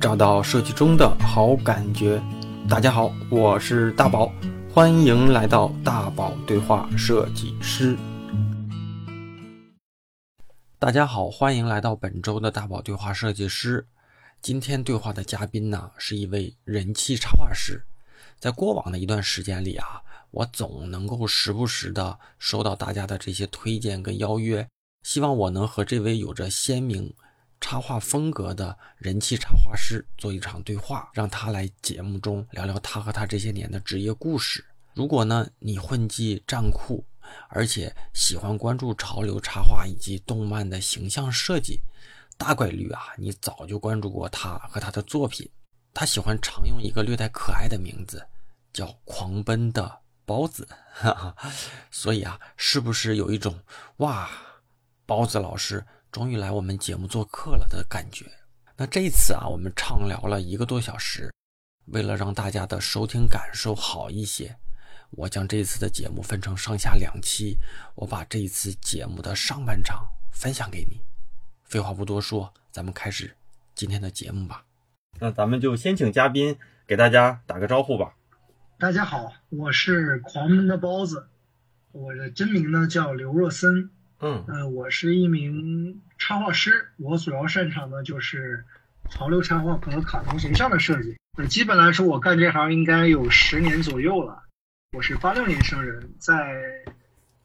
找到设计中的好感觉。大家好，我是大宝，欢迎来到大宝对话设计师。大家好，欢迎来到本周的大宝对话设计师。今天对话的嘉宾呢，是一位人气插画师。在过往的一段时间里啊，我总能够时不时的收到大家的这些推荐跟邀约，希望我能和这位有着鲜明插画风格的人气插画师做一场对话，让他来节目中聊聊他和他这些年的职业故事。如果呢你混迹站酷，而且喜欢关注潮流插画以及动漫的形象设计，大概率啊你早就关注过他和他的作品。他喜欢常用一个略带可爱的名字，叫“狂奔的包子”，哈哈。所以啊，是不是有一种哇，包子老师终于来我们节目做客了的感觉？那这一次啊，我们畅聊了一个多小时。为了让大家的收听感受好一些，我将这一次的节目分成上下两期。我把这一次节目的上半场分享给你。废话不多说，咱们开始今天的节目吧。那咱们就先请嘉宾给大家打个招呼吧。大家好，我是狂奔的包子，我的真名呢叫刘若森。嗯，呃，我是一名插画师，我主要擅长的就是潮流插画和卡通形象的设计。呃，基本来说，我干这行应该有十年左右了。我是八六年生人，在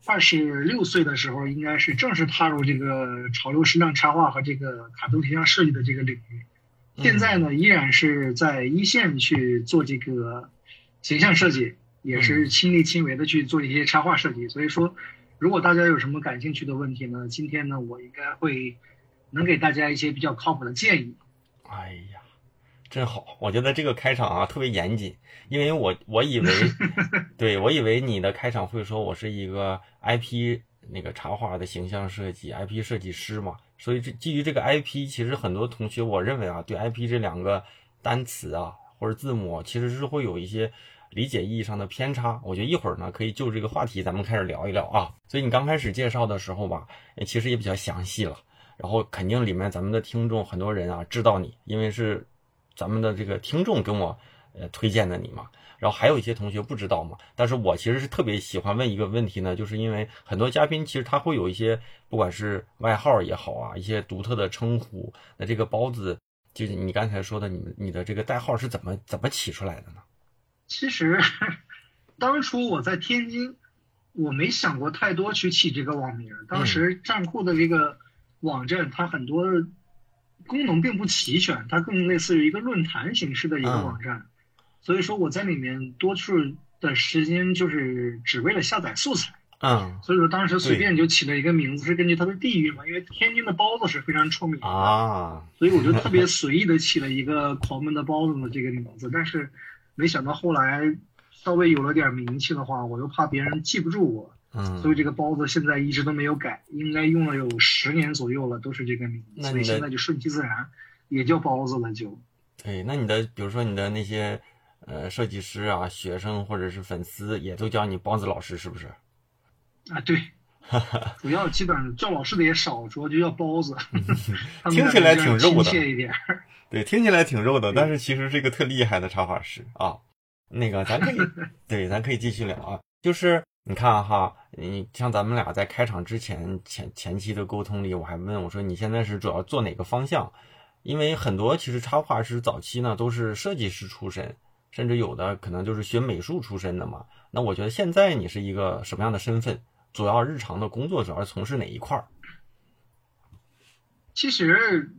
二十六岁的时候，应该是正式踏入这个潮流时尚插画和这个卡通形象设计的这个领域。现在呢，依然是在一线去做这个形象设计，也是亲力亲为的去做一些插画设计。所以说，如果大家有什么感兴趣的问题呢，今天呢，我应该会能给大家一些比较靠谱的建议。哎呀，真好！我觉得这个开场啊特别严谨，因为我我以为，对我以为你的开场会说我是一个 IP 那个插画的形象设计 IP 设计师嘛。所以，这基于这个 IP，其实很多同学，我认为啊，对 IP 这两个单词啊或者字母，其实是会有一些理解意义上的偏差。我觉得一会儿呢，可以就这个话题，咱们开始聊一聊啊。所以你刚开始介绍的时候吧，其实也比较详细了。然后肯定里面咱们的听众很多人啊知道你，因为是咱们的这个听众跟我呃推荐的你嘛。然后还有一些同学不知道嘛，但是我其实是特别喜欢问一个问题呢，就是因为很多嘉宾其实他会有一些不管是外号也好啊，一些独特的称呼。那这个包子，就是你刚才说的，你你的这个代号是怎么怎么起出来的呢？其实当初我在天津，我没想过太多去起这个网名。当时站酷的这个网站，它很多功能并不齐全，它更类似于一个论坛形式的一个网站。所以说我在里面多数的时间就是只为了下载素材，嗯，所以说当时随便就起了一个名字，是根据它的地域嘛，因为天津的包子是非常出名的啊，所以我就特别 随意的起了一个狂奔的包子的这个名字，但是没想到后来稍微有了点名气的话，我又怕别人记不住我，嗯，所以这个包子现在一直都没有改，应该用了有十年左右了，都是这个名字，所以现在就顺其自然，也叫包子了就。对，那你的比如说你的那些。呃，设计师啊，学生或者是粉丝也都叫你包子老师，是不是？啊，对，主要基本上叫老师的也少，主要就叫包子。听起来挺肉的，亲切一点。对，听起来挺肉的，但是其实是一个特厉害的插画师啊。那个，咱可以，对，咱可以继续聊啊。就是你看哈，你像咱们俩在开场之前前前期的沟通里，我还问我说，你现在是主要做哪个方向？因为很多其实插画师早期呢都是设计师出身。甚至有的可能就是学美术出身的嘛。那我觉得现在你是一个什么样的身份？主要日常的工作主要是从事哪一块儿？其实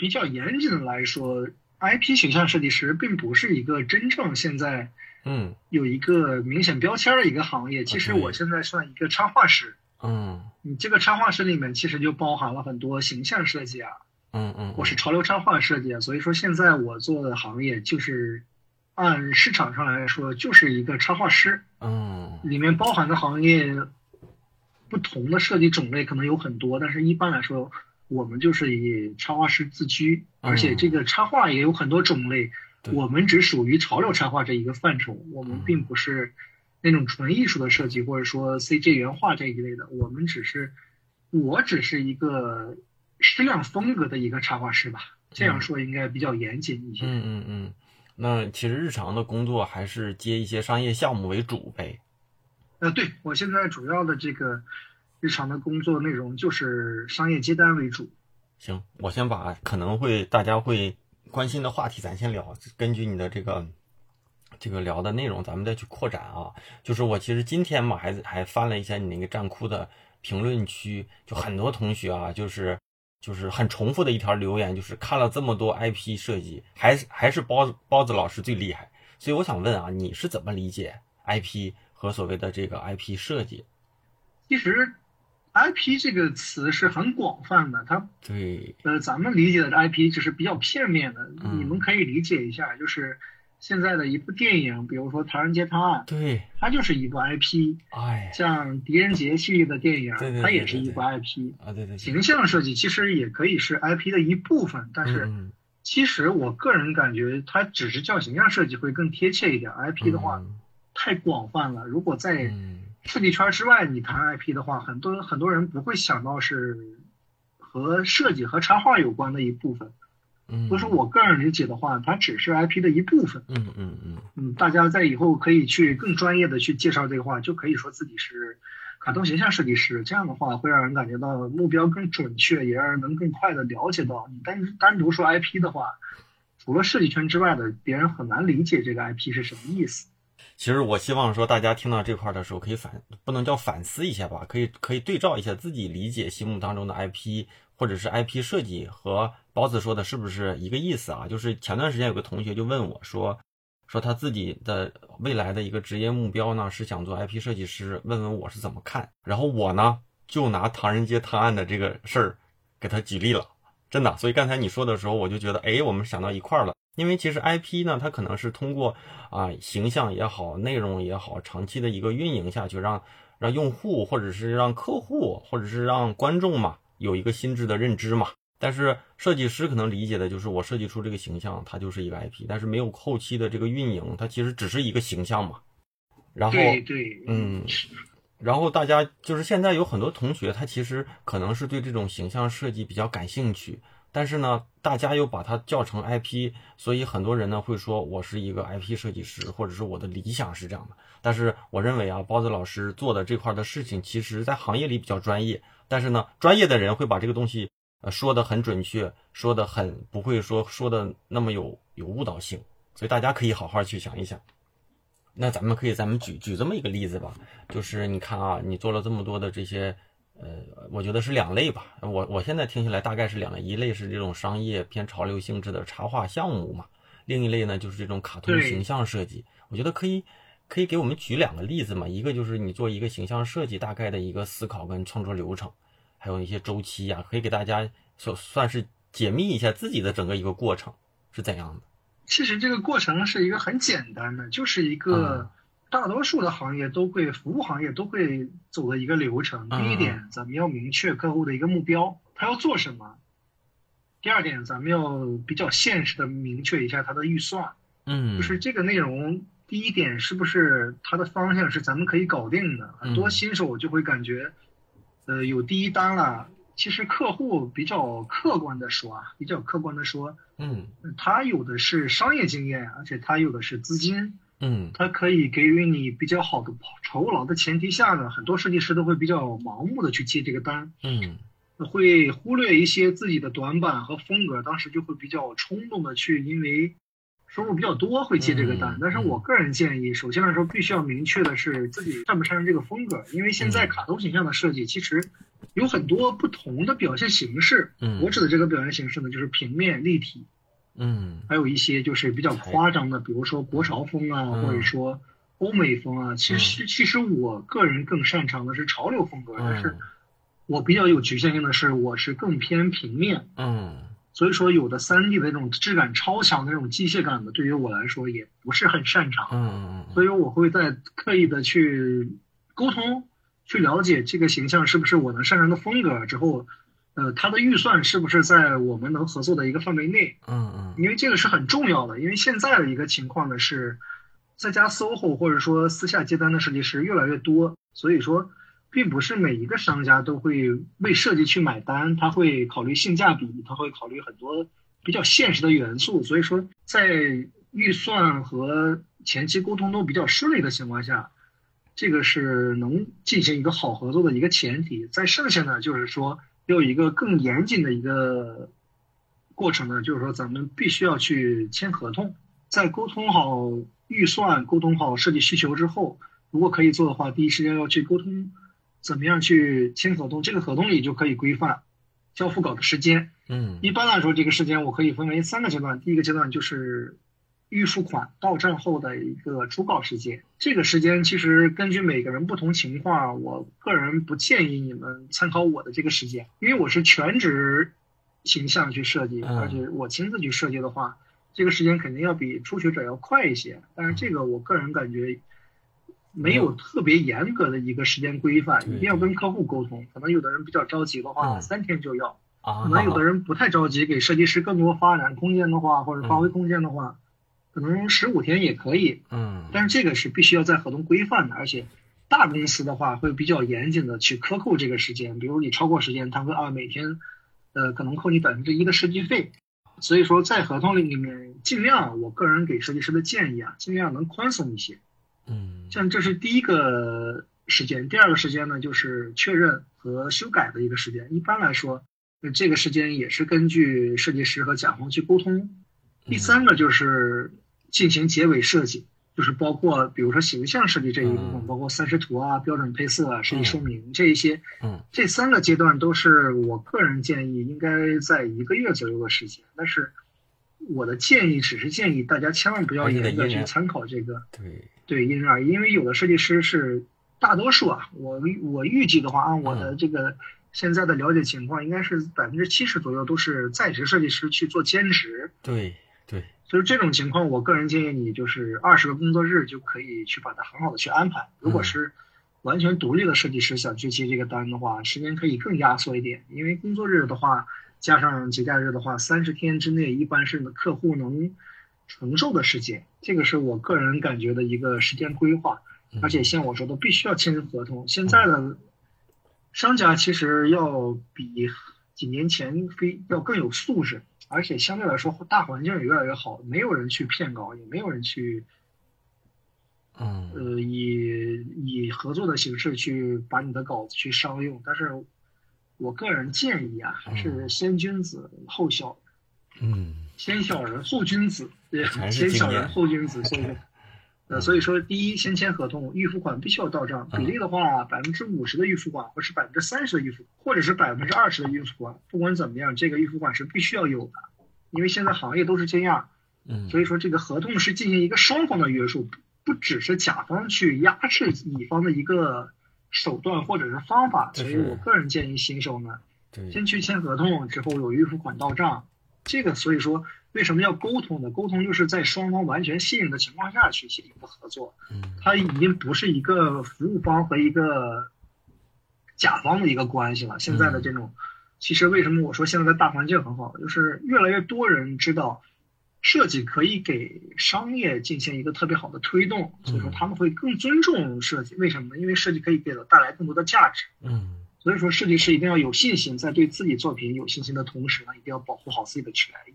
比较严谨的来说，IP 形象设计师并不是一个真正现在嗯有一个明显标签的一个行业。其实我现在算一个插画师。嗯，你这个插画师里面其实就包含了很多形象设计啊，嗯嗯，我是潮流插画设计啊。所以说现在我做的行业就是。按市场上来说，就是一个插画师，嗯，里面包含的行业不同的设计种类可能有很多，但是一般来说，我们就是以插画师自居，而且这个插画也有很多种类，我们只属于潮流插画这一个范畴，我们并不是那种纯艺术的设计，或者说 CG 原画这一类的，我们只是，我只是一个矢量风格的一个插画师吧。这样说应该比较严谨一些。嗯嗯嗯。那其实日常的工作还是接一些商业项目为主呗。呃，对我现在主要的这个日常的工作内容就是商业接单为主。行，我先把可能会大家会关心的话题咱先聊，根据你的这个这个聊的内容，咱们再去扩展啊。就是我其实今天嘛，还还翻了一下你那个站酷的评论区，就很多同学啊，就是。就是很重复的一条留言，就是看了这么多 IP 设计，还是还是包子包子老师最厉害。所以我想问啊，你是怎么理解 IP 和所谓的这个 IP 设计？其实，IP 这个词是很广泛的，它对呃，咱们理解的 IP 就是比较片面的。你们可以理解一下，就是。现在的一部电影，比如说《唐人街探案》，对，它就是一部 IP。哎，像狄仁杰系列的电影，它也是一部 IP。啊，对对。形象设计其实也可以是 IP 的一部分，但是其实我个人感觉，它只是叫形象设计会更贴切一点。IP 的话太广泛了，如果在设计圈之外你谈 IP 的话，很多很多人不会想到是和设计和插画有关的一部分。嗯所以说我个人理解的话，它只是 IP 的一部分。嗯嗯嗯嗯，大家在以后可以去更专业的去介绍这个话，就可以说自己是卡通形象设计师。这样的话会让人感觉到目标更准确，也让人能更快的了解到。你单单独说 IP 的话，除了设计圈之外的，别人很难理解这个 IP 是什么意思。其实我希望说，大家听到这块的时候，可以反不能叫反思一下吧，可以可以对照一下自己理解心目当中的 IP。或者是 IP 设计和包子说的是不是一个意思啊？就是前段时间有个同学就问我说，说他自己的未来的一个职业目标呢是想做 IP 设计师，问问我是怎么看。然后我呢就拿《唐人街探案》的这个事儿给他举例了，真的。所以刚才你说的时候，我就觉得，哎，我们想到一块儿了。因为其实 IP 呢，它可能是通过啊形象也好，内容也好，长期的一个运营下去，让让用户或者是让客户或者是让观众嘛。有一个心智的认知嘛，但是设计师可能理解的就是我设计出这个形象，它就是一个 IP，但是没有后期的这个运营，它其实只是一个形象嘛。然后，对，嗯，然后大家就是现在有很多同学，他其实可能是对这种形象设计比较感兴趣，但是呢，大家又把它叫成 IP，所以很多人呢会说我是一个 IP 设计师，或者是我的理想是这样的。但是我认为啊，包子老师做的这块的事情，其实在行业里比较专业。但是呢，专业的人会把这个东西呃说的很准确，说的很不会说说的那么有有误导性，所以大家可以好好去想一想。那咱们可以咱们举举这么一个例子吧，就是你看啊，你做了这么多的这些，呃，我觉得是两类吧。我我现在听起来大概是两类，一类是这种商业偏潮流性质的插画项目嘛，另一类呢就是这种卡通形象设计。我觉得可以。可以给我们举两个例子嘛？一个就是你做一个形象设计大概的一个思考跟创作流程，还有一些周期呀，可以给大家算算是解密一下自己的整个一个过程是怎样的。其实这个过程是一个很简单的，就是一个大多数的行业都会，服务行业都会走的一个流程。第一点，咱们要明确客户的一个目标，他要做什么。第二点，咱们要比较现实的明确一下他的预算。嗯，就是这个内容。第一点是不是它的方向是咱们可以搞定的？很多新手就会感觉，呃，有第一单了。其实客户比较客观的说啊，比较客观的说，嗯，他有的是商业经验，而且他有的是资金，嗯，它可以给予你比较好的酬劳的前提下呢，很多设计师都会比较盲目的去接这个单，嗯，会忽略一些自己的短板和风格，当时就会比较冲动的去因为。收入比较多会接这个单，但是我个人建议，首先来说必须要明确的是自己擅不擅长这个风格，因为现在卡通形象的设计其实有很多不同的表现形式。嗯，我指的这个表现形式呢，就是平面、立体，嗯，还有一些就是比较夸张的，比如说国潮风啊，或者说欧美风啊。其实，其实我个人更擅长的是潮流风格，但是我比较有局限性的是，我是更偏平面。嗯。所以说，有的三 D 的那种质感超强的那种机械感的，对于我来说也不是很擅长。嗯嗯嗯。所以我会在刻意的去沟通，去了解这个形象是不是我能擅长的风格之后，呃，他的预算是不是在我们能合作的一个范围内。嗯嗯。因为这个是很重要的，因为现在的一个情况呢是，在家 SOHO 或者说私下接单的设计师越来越多，所以说并不是每一个商家都会为设计去买单，他会考虑性价比，他会考虑很多比较现实的元素。所以说，在预算和前期沟通都比较顺利的情况下，这个是能进行一个好合作的一个前提。在剩下呢，就是说要有一个更严谨的一个过程呢，就是说咱们必须要去签合同，在沟通好预算、沟通好设计需求之后，如果可以做的话，第一时间要去沟通。怎么样去签合同？这个合同里就可以规范交付稿的时间。嗯，一般来说，这个时间我可以分为三个阶段。第一个阶段就是预付款到账后的一个初稿时间。这个时间其实根据每个人不同情况，我个人不建议你们参考我的这个时间，因为我是全职形象去设计，而且我亲自去设计的话，这个时间肯定要比初学者要快一些。但是这个我个人感觉。没有特别严格的一个时间规范，一定要跟客户沟通。可能有的人比较着急的话，三天就要；可能有的人不太着急，给设计师更多发展空间的话，或者发挥空间的话，可能十五天也可以。嗯。但是这个是必须要在合同规范的，而且大公司的话会比较严谨的去克扣这个时间。比如你超过时间，他会啊每天，呃可能扣你百分之一的设计费。所以说在合同里里面，尽量我个人给设计师的建议啊，尽量能宽松一些。嗯，像这是第一个时间，第二个时间呢，就是确认和修改的一个时间。一般来说，这个时间也是根据设计师和甲方去沟通。第三个就是进行结尾设计，就是包括比如说形象设计这一部分，包括三视图啊、标准配色啊、设计说明这一些。嗯，这三个阶段都是我个人建议应该在一个月左右的时间，但是我的建议只是建议大家千万不要严格去参考这个。对。对，因人而异，因为有的设计师是大多数啊，我我预计的话，按我的这个现在的了解情况，应该是百分之七十左右都是在职设计师去做兼职。对对，所以这种情况，我个人建议你就是二十个工作日就可以去把它很好的去安排。如果是完全独立的设计师想去接这个单的话，时间可以更压缩一点，因为工作日的话加上节假日的话，三十天之内一般是客户能。承受的时间，这个是我个人感觉的一个时间规划，而且像我说的，必须要签合同。现在的商家其实要比几年前非要更有素质，而且相对来说大环境也越来越好，没有人去骗稿，也没有人去，嗯，呃，以以合作的形式去把你的稿子去商用。但是我个人建议啊，还是先君子后小，嗯，先小人后君子。对，先小人后君子，所以说，呃，所以说，第一，先签合同，预付款必须要到账。比例的话，百分之五十的预付款，或是百分之三十的预付，或者是百分之二十的预付款，不管怎么样，这个预付款是必须要有的，因为现在行业都是这样。嗯，所以说，这个合同是进行一个双方的约束，不只是甲方去压制乙方的一个手段或者是方法。所以我个人建议新手呢，先去签合同，之后有预付款到账。这个所以说。为什么要沟通呢？沟通就是在双方完全信任的情况下去进行一个合作。嗯，它已经不是一个服务方和一个甲方的一个关系了。现在的这种，其实为什么我说现在的大环境很好，就是越来越多人知道设计可以给商业进行一个特别好的推动，所以说他们会更尊重设计。为什么呢？因为设计可以给带来更多的价值。嗯，所以说设计师一定要有信心，在对自己作品有信心的同时呢，一定要保护好自己的权益。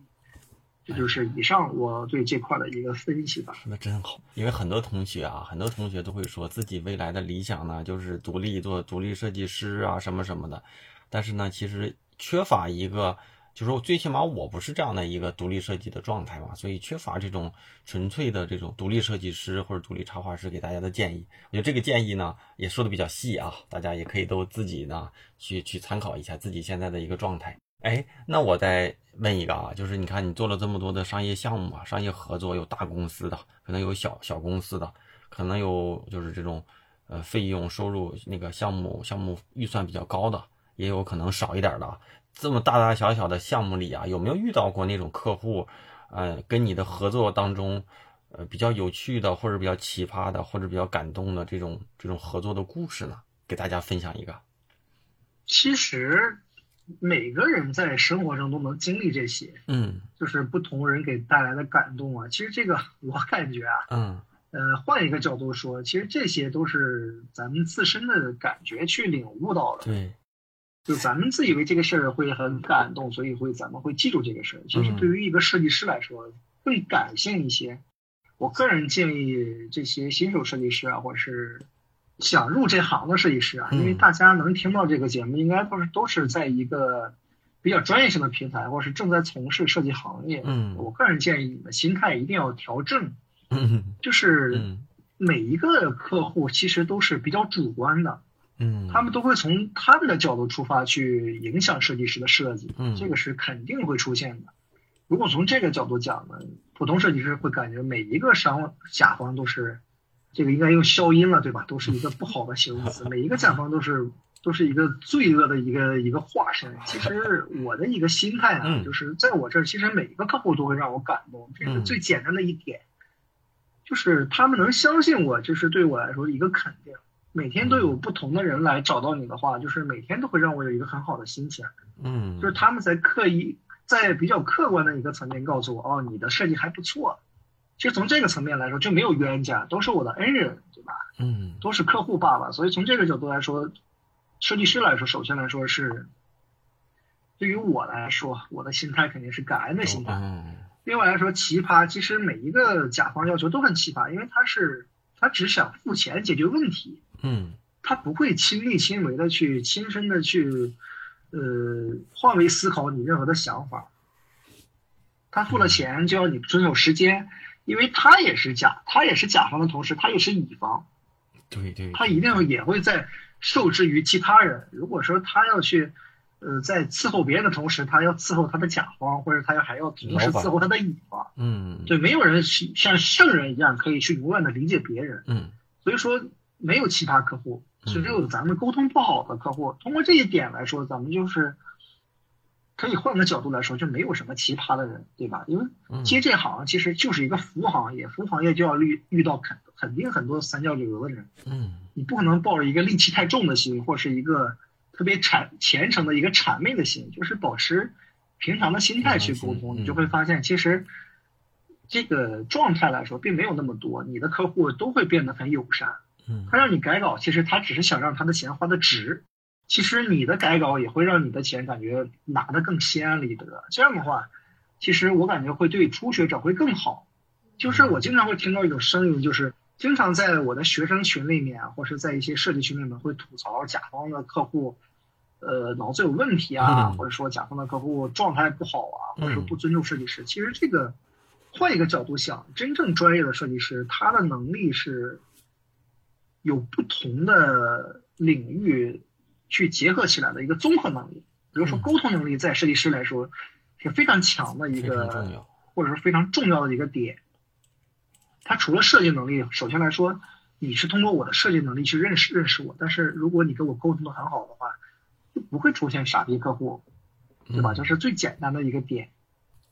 这就是以上我对这块的一个分析吧。那真好，因为很多同学啊，很多同学都会说自己未来的理想呢，就是独立做独立设计师啊，什么什么的。但是呢，其实缺乏一个，就是最起码我不是这样的一个独立设计的状态嘛，所以缺乏这种纯粹的这种独立设计师或者独立插画师给大家的建议。我觉得这个建议呢，也说的比较细啊，大家也可以都自己呢去去参考一下自己现在的一个状态。哎，那我再问一个啊，就是你看你做了这么多的商业项目啊，商业合作有大公司的，可能有小小公司的，可能有就是这种呃费用收入那个项目项目预算比较高的，也有可能少一点的。这么大大小小的项目里啊，有没有遇到过那种客户，呃，跟你的合作当中，呃，比较有趣的，或者比较奇葩的，或者比较感动的这种这种合作的故事呢？给大家分享一个。其实。每个人在生活中都能经历这些，嗯，就是不同人给带来的感动啊。其实这个我感觉啊，嗯，呃，换一个角度说，其实这些都是咱们自身的感觉去领悟到的。对，就咱们自以为这个事儿会很感动，所以会咱们会记住这个事儿。其实对于一个设计师来说，会感性一些。我个人建议这些新手设计师啊，或者是想入这行的设计师啊，因为大家能听到这个节目，应该都是都是在一个比较专业性的平台，或是正在从事设计行业。嗯，我个人建议你们心态一定要调正。嗯，就是每一个客户其实都是比较主观的。嗯，他们都会从他们的角度出发去影响设计师的设计。嗯，这个是肯定会出现的。如果从这个角度讲呢，普通设计师会感觉每一个商甲方都是，这个应该用消音了，对吧？都是一个不好的形容词。每一个甲方都是都是一个罪恶的一个一个化身。其实我的一个心态啊，就是在我这儿，其实每一个客户都会让我感动。这是最简单的一点，就是他们能相信我，就是对我来说一个肯定。每天都有不同的人来找到你的话，就是每天都会让我有一个很好的心情。嗯，就是他们在刻意。在比较客观的一个层面告诉我，哦，你的设计还不错。其实从这个层面来说，就没有冤家，都是我的恩人，对吧？嗯，都是客户爸爸。所以从这个角度来说，设计师来说，首先来说是，对于我来说，我的心态肯定是感恩的心态。嗯。另外来说，奇葩，其实每一个甲方要求都很奇葩，因为他是他只想付钱解决问题。嗯。他不会亲力亲为的去亲身的去。呃，换位思考你任何的想法。他付了钱就要你遵守时间，因为他也是甲，他也是甲方的同时，他也是乙方。对对。他一定也会在受制于其他人。如果说他要去，呃，在伺候别人的同时，他要伺候他的甲方，或者他要还要同时伺候他的乙方。嗯。对，没有人像圣人一样可以去永远的理解别人。嗯。所以说，没有奇葩客户。只有咱们沟通不好的客户，通过这一点来说，咱们就是可以换个角度来说，就没有什么奇葩的人，对吧？因为接这行其实就是一个服务行业，服务行业就要遇遇到肯肯定很多三教九流的人。嗯，你不可能抱着一个戾气太重的心，或是一个特别谄虔诚的一个谄媚的心，就是保持平常的心态去沟通，你就会发现，其实这个状态来说并没有那么多，你的客户都会变得很友善。他让你改稿，其实他只是想让他的钱花的值。其实你的改稿也会让你的钱感觉拿的更心安理得。这样的话，其实我感觉会对初学者会更好。就是我经常会听到一种声音，就是经常在我的学生群里面，或是在一些设计群里面会吐槽甲方的客户，呃，脑子有问题啊，或者说甲方的客户状态不好啊，或者说不尊重设计师。其实这个换一个角度想，真正专业的设计师，他的能力是。有不同的领域去结合起来的一个综合能力，比如说沟通能力，在设计师来说是非常强的一个，或者说非常重要的一个点。他除了设计能力，首先来说，你是通过我的设计能力去认识认识我，但是如果你跟我沟通的很好的话，就不会出现傻逼客户，对吧？就是最简单的一个点，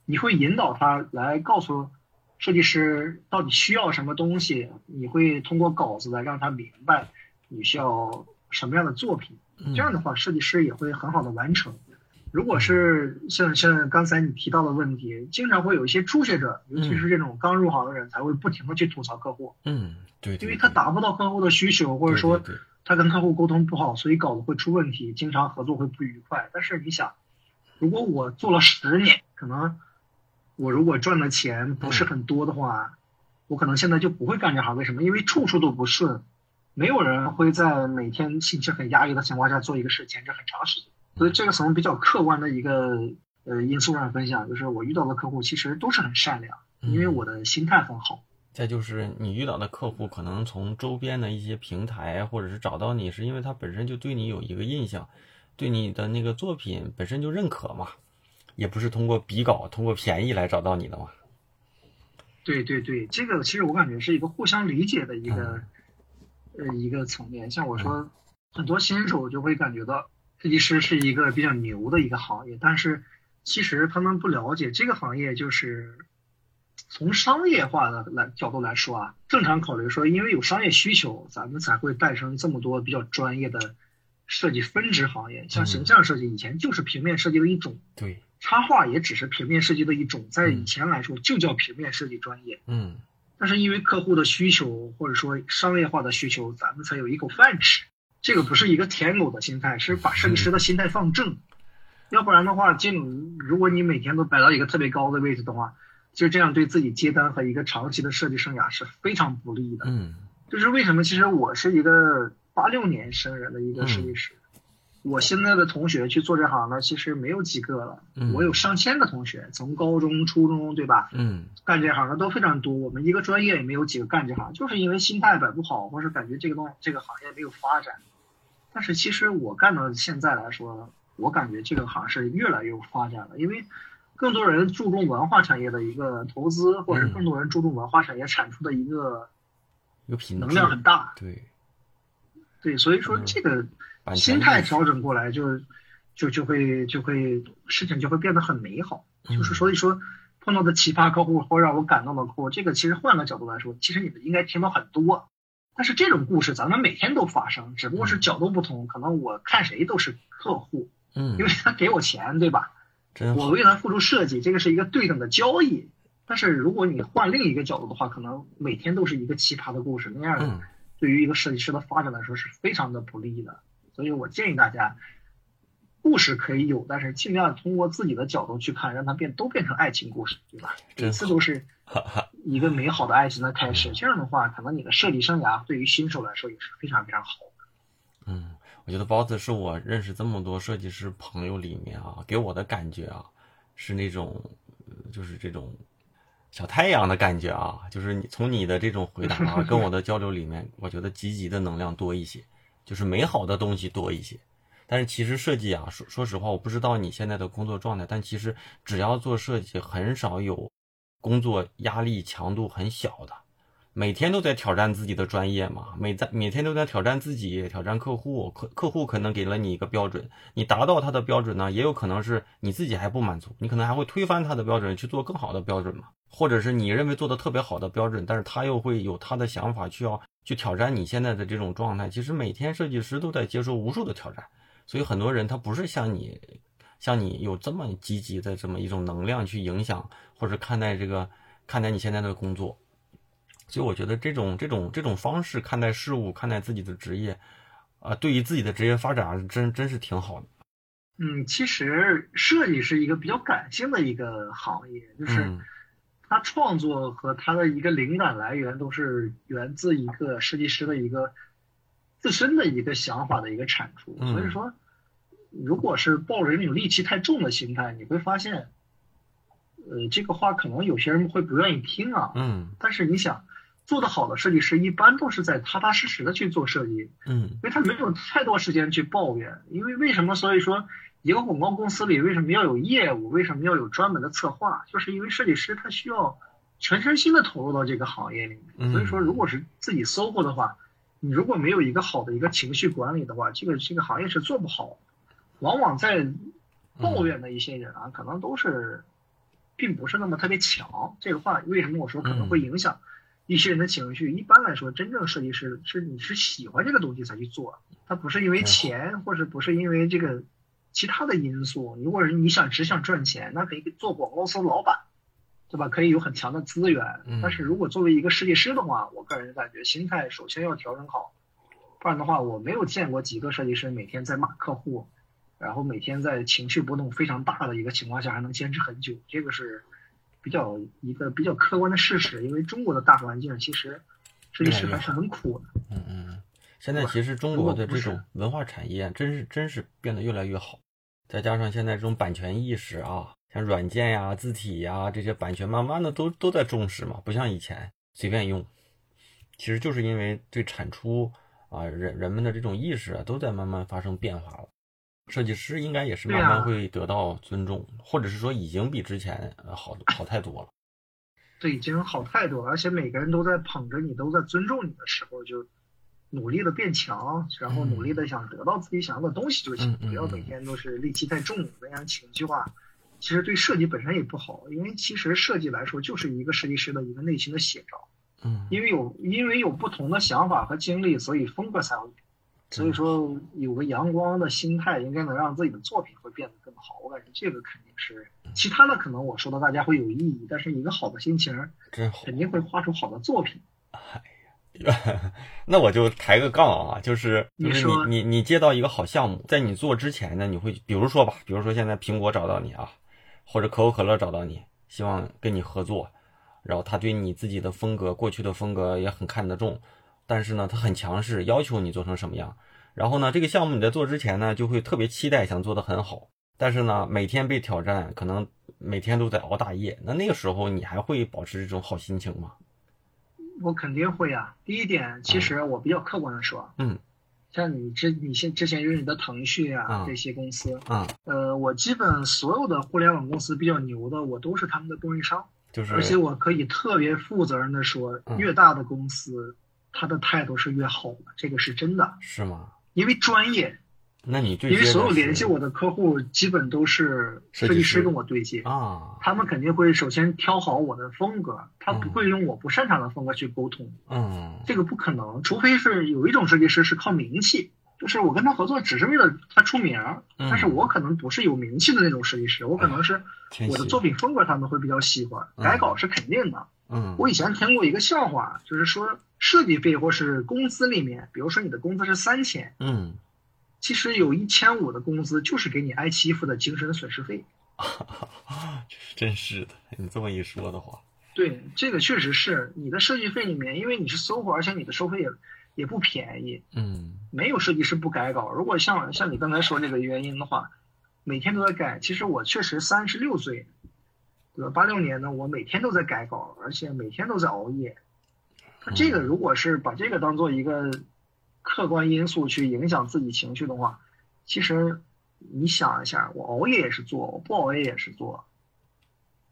你会引导他来告诉。设计师到底需要什么东西？你会通过稿子来让他明白你需要什么样的作品。这样的话，设计师也会很好的完成。如果是像像刚才你提到的问题，经常会有一些初学者，尤其是这种刚入行的人，才会不停的去吐槽客户。嗯，对，因为他达不到客户的需求，或者说他跟客户沟通不好，所以稿子会出问题，经常合作会不愉快。但是你想，如果我做了十年，可能。我如果赚的钱不是很多的话，我可能现在就不会干这行。为什么？因为处处都不顺，没有人会在每天心情很压抑的情况下做一个事，坚持很长时间。所以这个从比较客观的一个呃因素上分享，就是我遇到的客户其实都是很善良，因为我的心态很好。再就是你遇到的客户，可能从周边的一些平台或者是找到你，是因为他本身就对你有一个印象，对你的那个作品本身就认可嘛。也不是通过比稿、通过便宜来找到你的嘛？对对对，这个其实我感觉是一个互相理解的一个呃一个层面。像我说，很多新手就会感觉到设计师是一个比较牛的一个行业，但是其实他们不了解这个行业，就是从商业化的来角度来说啊，正常考虑说，因为有商业需求，咱们才会诞生这么多比较专业的设计分支行业。像形象设计以前就是平面设计的一种。对。插画也只是平面设计的一种，在以前来说就叫平面设计专业。嗯，但是因为客户的需求或者说商业化的需求，咱们才有一口饭吃。这个不是一个舔狗的心态，是把设计师的心态放正。要不然的话，这种如果你每天都摆到一个特别高的位置的话，就这样对自己接单和一个长期的设计生涯是非常不利的。嗯，就是为什么？其实我是一个八六年生人的一个设计师，我现在的同学去做这行的其实没有几个了。我有上千个同学，从高中、初中，对吧？嗯，干这行的都非常多。我们一个专业也没有几个干这行，就是因为心态摆不好，或是感觉这个东这个行业没有发展。但是其实我干到现在来说，我感觉这个行是越来越有发展了，因为。更多人注重文化产业的一个投资，或者更多人注重文化产业产出的一个能量很大。对，对，所以说这个心态调整过来，就就就会就会事情就会变得很美好。就是所以说碰到的奇葩客户或让我感动的客户，这个其实换个角度来说，其实你们应该听到很多。但是这种故事咱们每天都发生，只不过是角度不同。可能我看谁都是客户，嗯，因为他给我钱，对吧？我为他付出设计，这个是一个对等的交易。但是如果你换另一个角度的话，可能每天都是一个奇葩的故事，那样对于一个设计师的发展来说是非常的不利的。所以我建议大家，故事可以有，但是尽量通过自己的角度去看，让它变都变成爱情故事，对吧？每次都是 一个美好的爱情的开始。这样的话，可能你的设计生涯对于新手来说也是非常非常好的。嗯。我觉得包子是我认识这么多设计师朋友里面啊，给我的感觉啊，是那种，就是这种小太阳的感觉啊，就是你从你的这种回答啊，跟我的交流里面，我觉得积极的能量多一些，就是美好的东西多一些。但是其实设计啊，说说实话，我不知道你现在的工作状态，但其实只要做设计，很少有工作压力强度很小的。每天都在挑战自己的专业嘛，每在每天都在挑战自己，挑战客户。客客户可能给了你一个标准，你达到他的标准呢，也有可能是你自己还不满足，你可能还会推翻他的标准去做更好的标准嘛，或者是你认为做的特别好的标准，但是他又会有他的想法，需要去挑战你现在的这种状态。其实每天设计师都在接受无数的挑战，所以很多人他不是像你，像你有这么积极的这么一种能量去影响或者看待这个看待你现在的工作。所以我觉得这种这种这种方式看待事物、看待自己的职业，啊，对于自己的职业发展真真是挺好的。嗯，其实设计是一个比较感性的一个行业，就是他创作和他的一个灵感来源都是源自一个设计师的一个自身的一个想法的一个产出。所以说，如果是抱着那种戾气太重的心态，你会发现，呃，这个话可能有些人会不愿意听啊。嗯，但是你想。做得好的设计师一般都是在踏踏实实的去做设计，嗯，因为他没有太多时间去抱怨。因为为什么？所以说，一个广告公司里为什么要有业务？为什么要有专门的策划？就是因为设计师他需要全身心的投入到这个行业里面。所以说，如果是自己搜过的话，你如果没有一个好的一个情绪管理的话，这个这个行业是做不好。往往在抱怨的一些人啊，可能都是并不是那么特别强。这个话为什么我说可能会影响？一些人的情绪，一般来说，真正设计师是你是喜欢这个东西才去做，他不是因为钱，或者不是因为这个其他的因素。如果是你想只想赚钱，那可以做广告公司老板，对吧？可以有很强的资源。但是如果作为一个设计师的话，我个人感觉心态首先要调整好，不然的话，我没有见过几个设计师每天在骂客户，然后每天在情绪波动非常大的一个情况下还能坚持很久，这个是。比较一个比较客观的事实，因为中国的大环境其实设计师还是很苦的。嗯嗯，现在其实中国的这种文化产业真是真是变得越来越好，再加上现在这种版权意识啊，像软件呀、字体呀这些版权，慢慢的都都在重视嘛，不像以前随便用。其实就是因为对产出啊，人人们的这种意识啊，都在慢慢发生变化了。设计师应该也是慢慢会得到尊重，或者是说已经比之前好好太多了。对，已经好太多，而且每个人都在捧着你，都在尊重你的时候，就努力的变强，然后努力的想得到自己想要的东西就行，不要每天都是戾气太重，那样情绪化，其实对设计本身也不好。因为其实设计来说，就是一个设计师的一个内心的写照。嗯，因为有因为有不同的想法和经历，所以风格才会所以说有个阳光的心态，应该能让自己的作品会变得更好。我感觉这个肯定是，其他的可能我说的大家会有异议，但是一个好的心情，真好，肯定会画出好的作品。那我就抬个杠啊，就是就是你你你接到一个好项目，在你做之前呢，你会比如说吧，比如说现在苹果找到你啊，或者可口可乐找到你，希望跟你合作，然后他对你自己的风格、过去的风格也很看得重，但是呢，他很强势，要求你做成什么样。然后呢，这个项目你在做之前呢，就会特别期待，想做得很好。但是呢，每天被挑战，可能每天都在熬大夜。那那个时候，你还会保持这种好心情吗？我肯定会啊。第一点，其实我比较客观的说，嗯。像你之你现之前用你的腾讯啊、嗯这些公司，嗯，呃，我基本所有的互联网公司比较牛的，我都是他们的供应商，就是而且我可以特别负责任的说，嗯。越大的公司，他的态度是越好的，这个是真的，是吗？因为专业，那你对因为所有联系我的客户基本都是设计师跟我对接，啊，他们肯定会首先挑好我的风格，他不嗯会用我不擅长的风格去沟通，嗯这个不可能，除非是有一种设计师是靠名气，就是我跟他合作只是为了他出名，嗯但是我可能不是有名气的那种设计师，我可能是我的作品风格他们会比较喜欢，嗯改稿是肯定的。嗯我以前听过一个笑话，就是说设计费或是工资里面，比如说你的工资是三千，嗯，其实有一千五的工资就是给你挨欺负的精神损失费。真是的，你这么一说的话，对，这个确实是你的设计费里面，因为你是 SOHO，而且你的收费也也不便宜，嗯没有设计师不改稿。如果像像你刚才说这个原因的话，每天都在改。其实我确实三十六岁，对吧？八六年呢，我每天都在改稿，而且每天都在熬夜。那这个如果是把这个当做一个客观因素去影响自己情绪的话，其实你想一下，我熬夜也是做，我不熬夜也是做，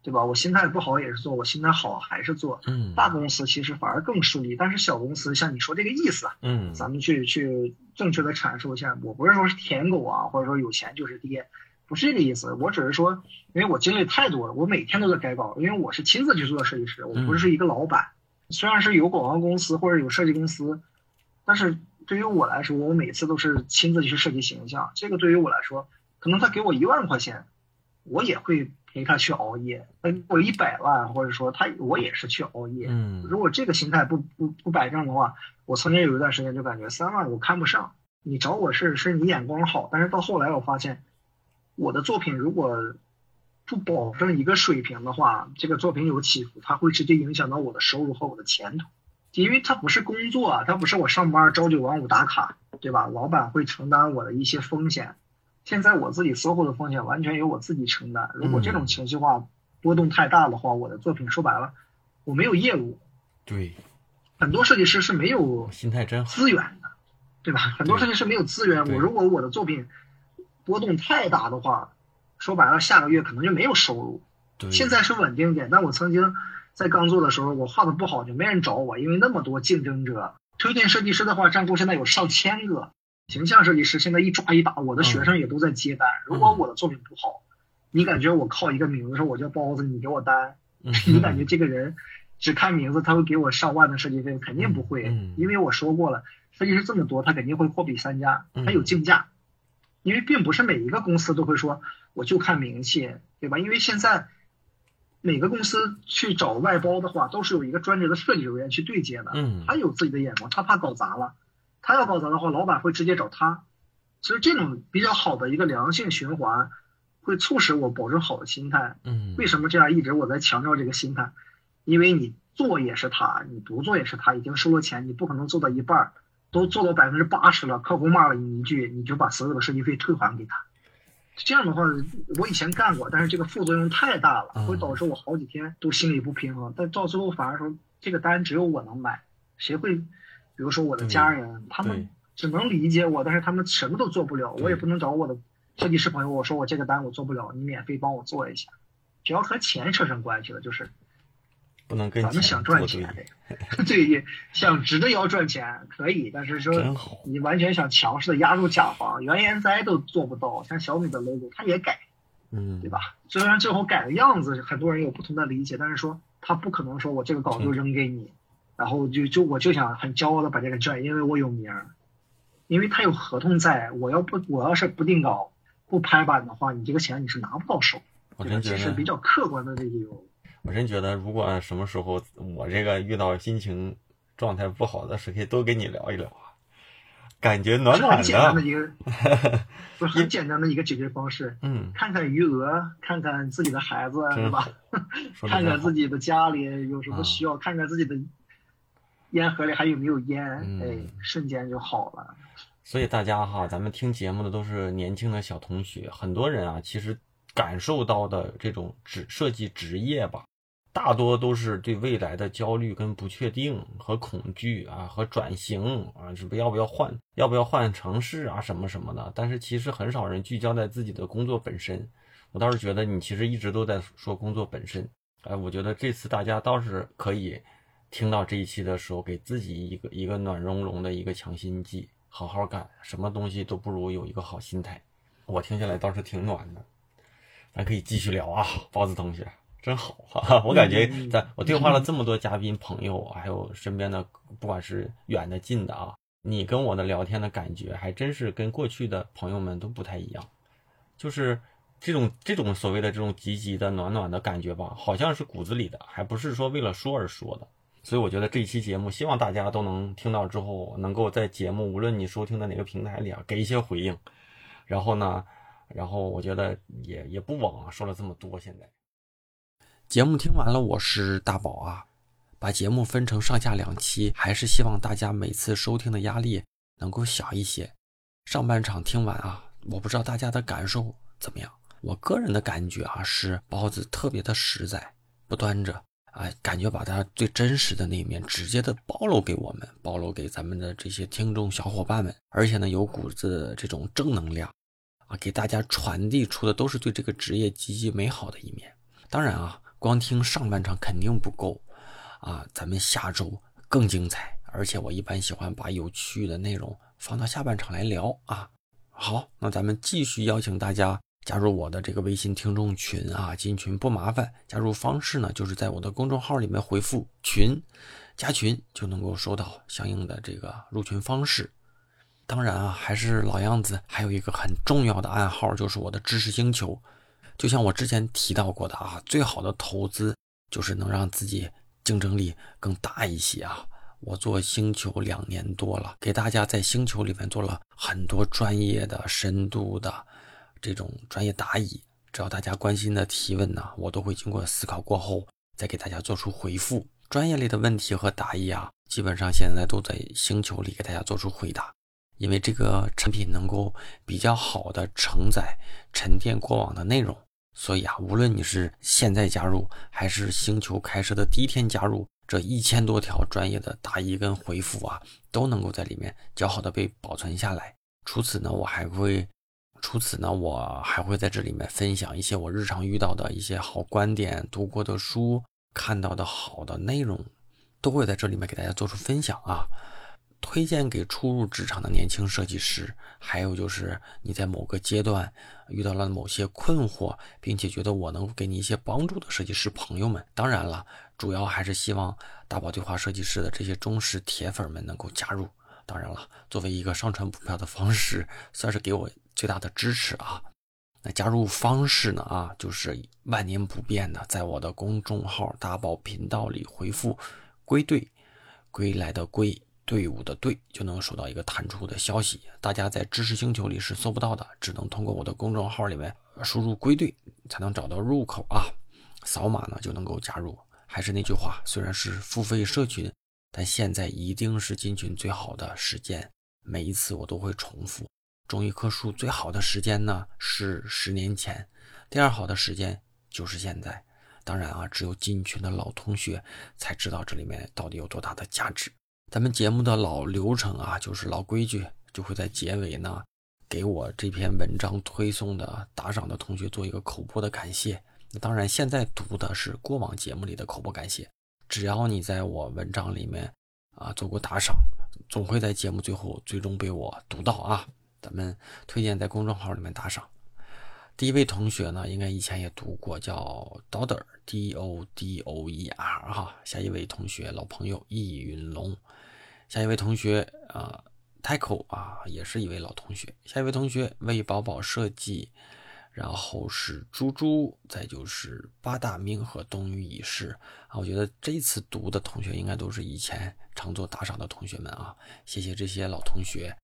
对吧？我心态不好也是做，我心态好还是做。嗯大公司其实反而更顺利，但是小公司像你说这个意思啊，嗯咱们去去正确的阐述一下。我不是说是舔狗啊，或者说有钱就是爹，不是这个意思。我只是说，因为我经历太多了，我每天都在改稿，因为我是亲自去做设计师，我不是一个老板。虽然是有广告公司或者有设计公司，但是对于我来说，我每次都是亲自去设计形象。这个对于我来说，可能他给我一万块钱，我也会陪他去熬夜。他给我一百万，或者说他我也是去熬夜。嗯如果这个心态不不不摆正的话，我曾经有一段时间就感觉三万我看不上。你找我是是你眼光好，但是到后来我发现，我的作品如果不保证一个水平的话，这个作品有起伏，它会直接影响到我的收入和我的前途。因为它不是工作啊，它不是我上班朝九晚五打卡，对吧？老板会承担我的一些风险。现在我自己 SOHO 的风险完全由我自己承担。如果这种情绪化波动太大的话，我的作品说白了，我没有业务。对，很多设计师是没有心态真好，资源的，对吧？很多设计师没有资源。我如果我的作品波动太大的话，说白了，下个月可能就没有收入。对，现在是稳定点，但我曾经在刚做的时候，我画的不好就没人找我，因为那么多竞争者。推荐设计师的话，站库现在有上千个，形象设计师现在一抓一打，我的学生也都在接单。如果我的作品不好，你感觉我靠一个名字说我叫包子，你给我单，嗯 你感觉这个人只看名字他会给我上万的设计费？肯定不会，嗯因为我说过了，设计师这么多，他肯定会货比三家，嗯他有竞价。因为并不是每一个公司都会说我就看名气，对吧？因为现在每个公司去找外包的话，都是有一个专职的设计人员去对接的，嗯他有自己的眼光，他怕搞砸了，他要搞砸的话，老板会直接找他。所以这种比较好的一个良性循环，会促使我保持好的心态。嗯为什么这样一直我在强调这个心态？因为你做也是他，你不做也是他，已经收了钱，你不可能做到一半儿，都做到百分之八十了，客户骂了你一句，你就把所有的设计费退还给他。这样的话，我以前干过，但是这个副作用太大了，嗯会导致我好几天都心里不平衡。但到最后反而说，这个单只有我能买，谁会？比如说我的家人，他们只能理解我，但是他们什么都做不了，我也不能找我的设计师朋友，我说我这个单我做不了，你免费帮我做一下。只要和钱扯上关系了，就是不能跟咱们想赚作钱 对，想直着腰赚钱可以，但是说你完全想强势的压住甲方，原研哉都做不到，像小米的 logo 它也改，嗯，对吧？虽然最后改的样子很多人有不同的理解，但是说他不可能说我这个稿就扔给你，然后就就我就想很骄傲的把这个赚，因为我有名儿，因为他有合同在，我要不我要是不定稿不拍板的话，你这个钱你是拿不到手。我真觉得其实比较客观的这些有。我真觉得，如果什么时候我这个遇到心情状态不好的时候，可以多跟你聊一聊啊，感觉暖暖很简单的的。一个，不是很简单的一个解决方式。嗯，看看余额，看看自己的孩子，真是吧？看看自。己的家里有什啊么需要，看看自己的烟盒里还有没有烟，嗯哎，瞬间就好了。所以大家哈，咱们听节目的都是年轻的小同学，很多人啊，其实感受到的这种职设计职业吧，大多都是对未来的焦虑跟不确定和恐惧啊，和转型啊，是不要不要换，要不要换城市啊，什么什么的。但是其实很少人聚焦在自己的工作本身。我倒是觉得你其实一直都在说工作本身，哎，我觉得这次大家倒是可以听到这一期的时候，给自己一个一个暖融融的一个强心剂，好好干，什么东西都不如有一个好心态。我听下来倒是挺暖的，咱可以继续聊啊，包子同学真好哈、哈，我感觉在我对话了这么多嘉宾朋友，还有身边的不管是远的近的啊，你跟我的聊天的感觉还真是跟过去的朋友们都不太一样，就是这种这种所谓的这种积极的暖暖的感觉吧，好像是骨子里的，还不是说为了说而说的。所以我觉得这一期节目，希望大家都能听到之后，能够在节目无论你收听的哪个平台里啊，给一些回应。然后呢，然后我觉得也也不枉啊，说了这么多。现在节目听完了，我是大宝啊，把节目分成上下两期，还是希望大家每次收听的压力能够小一些。上半场听完啊，我不知道大家的感受怎么样。我个人的感觉啊，是包子特别的实在，不端着。啊，感觉把他最真实的那一面直接的暴露给我们，暴露给咱们的这些听众小伙伴们，而且呢，有股子这种正能量，啊，给大家传递出的都是对这个职业积极美好的一面。当然啊，光听上半场肯定不够，啊，咱们下周更精彩，而且我一般喜欢把有趣的内容放到下半场来聊啊。好，那咱们继续邀请大家。加入我的这个微信听众群啊，进群不麻烦。加入方式呢，就是在我的公众号里面回复“群”，加群就能够收到相应的这个入群方式。当然啊，还是老样子，还有一个很重要的暗号，就是我的知识星球。就像我之前提到过的啊，最好的投资就是能让自己竞争力更大一些啊。我做星球两年多了，给大家在星球里面做了很多专业的、深度的。这种专业答疑，只要大家关心的提问呢，我都会经过思考过后再给大家做出回复。专业类的问题和答疑啊，基本上现在都在星球里给大家做出回答，因为这个产品能够比较好的承载沉淀过往的内容，所以啊，无论你是现在加入，还是星球开设的第一天加入，这一千多条专业的答疑跟回复啊，都能够在里面较好的被保存下来。除此呢，我还会。除此呢，我还会在这里面分享一些我日常遇到的一些好观点、读过的书、看到的好的内容，都会在这里面给大家做出分享啊。推荐给初入职场的年轻设计师，还有就是你在某个阶段遇到了某些困惑，并且觉得我能给你一些帮助的设计师朋友们。当然了，主要还是希望大宝对话设计师的这些忠实铁粉们能够加入。当然了，作为一个上传补票的方式，算是给我最大的支持啊。那加入方式呢？啊，就是万年不变的，在我的公众号“大宝频道”里回复“归队”，归来的归，队伍的队，就能收到一个弹出的消息。大家在知识星球里是搜不到的，只能通过我的公众号里面输入“归队”才能找到入口啊。扫码呢就能够加入。还是那句话，虽然是付费社群。但现在一定是进群最好的时间，每一次我都会重复。种一棵树最好的时间呢是十年前，第二好的时间就是现在。当然啊，只有进群的老同学才知道这里面到底有多大的价值。咱们节目的老流程啊，就是老规矩，就会在结尾呢给我这篇文章推送的打赏的同学做一个口播的感谢。当然，现在读的是过往节目里的口播感谢。只要你在我文章里面啊做过打赏，总会在节目最后最终被我读到啊。咱们推荐在公众号里面打赏。第一位同学呢，应该以前也读过，叫 Doder，D O D O E R 哈。下一位同学，老朋友易云龙。下一位同学啊，Taco 啊，也是一位老同学。下一位同学魏宝宝设计，然后是猪猪，再就是八大明和冬雨已逝啊。我觉得这次读的同学应该都是以前常做打赏的同学们啊，谢谢这些老同学，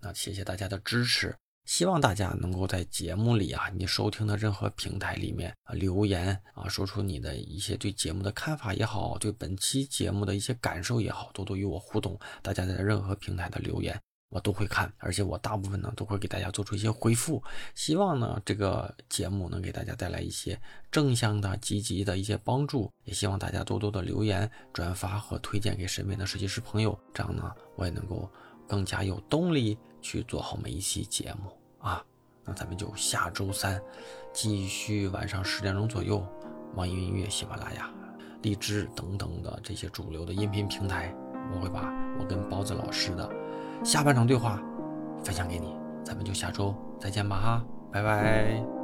那谢谢大家的支持。希望大家能够在节目里啊，你收听的任何平台里面啊留言啊，说出你的一些对节目的看法也好，对本期节目的一些感受也好，多多与我互动。大家在任何平台的留言我都会看，而且我大部分呢都会给大家做出一些回复。希望呢这个节目能给大家带来一些正向的、积极的一些帮助。也希望大家多多的留言、转发和推荐给身边的设计师朋友，这样呢我也能够更加有动力去做好每一期节目。啊，那咱们就下周三继续晚上十点钟左右，网易云音乐、喜马拉雅、荔枝等等的这些主流的音频平台，我会把我跟包子老师的下半场对话分享给你。咱们就下周再见吧，哈，拜拜。